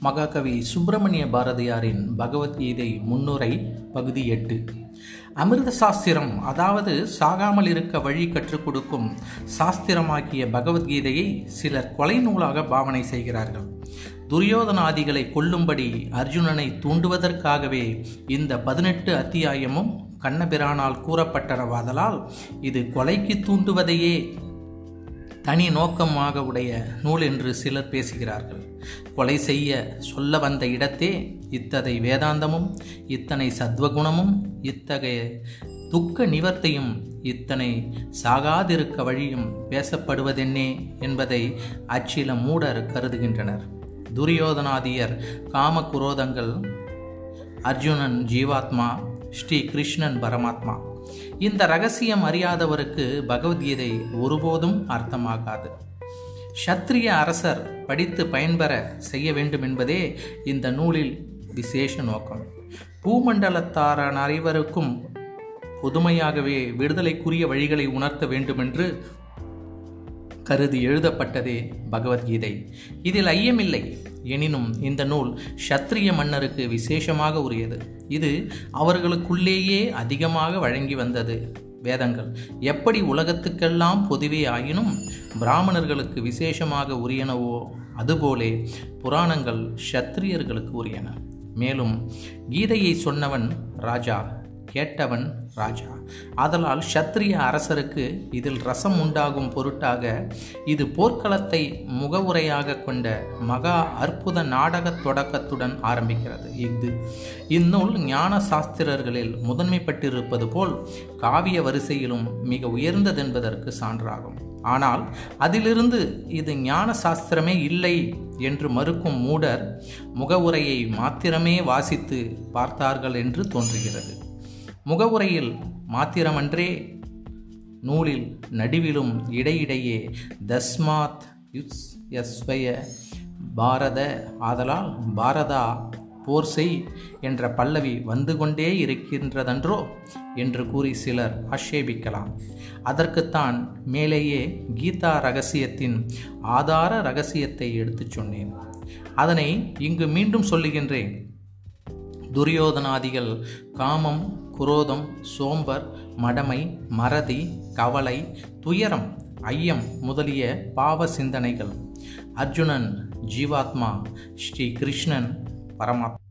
மகாகவி சுப்பிரமணிய பாரதியாரின் பகவத்கீதை முன்னுரை பகுதி எட்டு. அமிர்த சாஸ்திரம் அதாவது சாகாமல் இருக்க வழி கற்றுக் கொடுக்கும் சாஸ்திரமாகிய பகவத்கீதையை சிலர் கொலை நூலாக பாவனை செய்கிறார்கள். துரியோதனாதிகளை கொல்லும்படி அர்ஜுனனை தூண்டுவதற்காகவே இந்த பதினெட்டு அத்தியாயமும் கண்ணபிரானால் கூறப்பட்டனவாதலால் இது கொலைக்கு தூண்டுவதையே தனி நோக்கமாக உடைய நூல் என்று சிலர் பேசுகிறார்கள். கொலை செய்ய சொல்ல வந்த இடத்தே இத்ததை வேதாந்தமும் இத்தனை சத்வகுணமும் இத்தகைய துக்க நிவர்த்தியும் இத்தனை சாகாதிருக்க வழியும் பேசப்படுவதென்னே என்பதை அச்சில மூடர் கருதுகின்றனர். துரியோதனாதியர் காம குரோதங்கள் அர்ஜுனன் ஜீவாத்மா ஸ்ரீ கிருஷ்ணன் பரமாத்மா. இந்த ரகசியம் அறியாதவருக்கு பகவத்கீதை ஒருபோதும் அர்த்தமாகாது. சத்திரிய அரசர் படித்து பயன்பெற செய்ய வேண்டும் என்பதே இந்த நூலில் விசேஷ நோக்கம். பூமண்டலத்தாரான அனைவருக்கும் புதுமையாகவே விடுதலைக்குரிய வழிகளை உணர்த்த வேண்டுமென்று கருதி எழுதப்பட்டதே பகவத்கீதை. இதில் ஐயமில்லை. எனினும் இந்த நூல் ஷத்ரிய மன்னருக்கு விசேஷமாக உரியது. இது அவர்களுக்குள்ளேயே அதிகமாக வழங்கி வந்தது. வேதங்கள் எப்படி உலகத்துக்கெல்லாம் பொதுவே ஆயினும் பிராமணர்களுக்கு விசேஷமாக உரியனவோ அதுபோலே புராணங்கள் சத்திரியர்களுக்கு உரியன. மேலும் கீதையை சொன்னவன் ராஜா. கேட்டவன் ராஜா. ஆதலால் ஷத்ரிய அரசருக்கு இதில் ரசம் உண்டாகும் பொருட்டாக இது போர்க்களத்தை முகவுரையாக கொண்ட மகா அற்புத நாடக தொடக்கத்துடன் ஆரம்பிக்கிறது. இது இந்நூல் ஞான சாஸ்திரர்களில் முதன்மைப்பட்டிருப்பது போல் காவிய வரிசையிலும் மிக உயர்ந்ததென்பதற்கு சான்றாகும். ஆனால் அதிலிருந்து இது ஞான சாஸ்திரமே இல்லை என்று மறுக்கும் மூடர் முகவுரையை மாத்திரமே வாசித்து பார்த்தார்கள் என்று தோன்றுகிறது. முகவுரையில் மாத்திரமன்றே நூலில் நடுவிலும் இடையிடையே தஸ்மாத் யுஸ் யஸ்வய பாரத ஆதலால் பாரதா போர் செய் என்ற பல்லவி வந்து கொண்டே இருக்கின்றதன்றோ என்று கூறி சிலர் ஆட்சேபிக்கலாம். அதற்குத்தான் மேலேயே கீதா ரகசியத்தின் ஆதார ரகசியத்தை எடுத்துச் சொன்னேன். அதனை இங்கு மீண்டும் சொல்லுகின்றேன். துரியோதனாதிகள் காமம் குரோதம் சோம்பர் மடமை மறதி கவலை துயரம் ஐயம் முதலிய பாவ சிந்தனைகள். அர்ஜுனன் ஜீவாத்மா ஸ்ரீ கிருஷ்ணன் பரமாத்மா.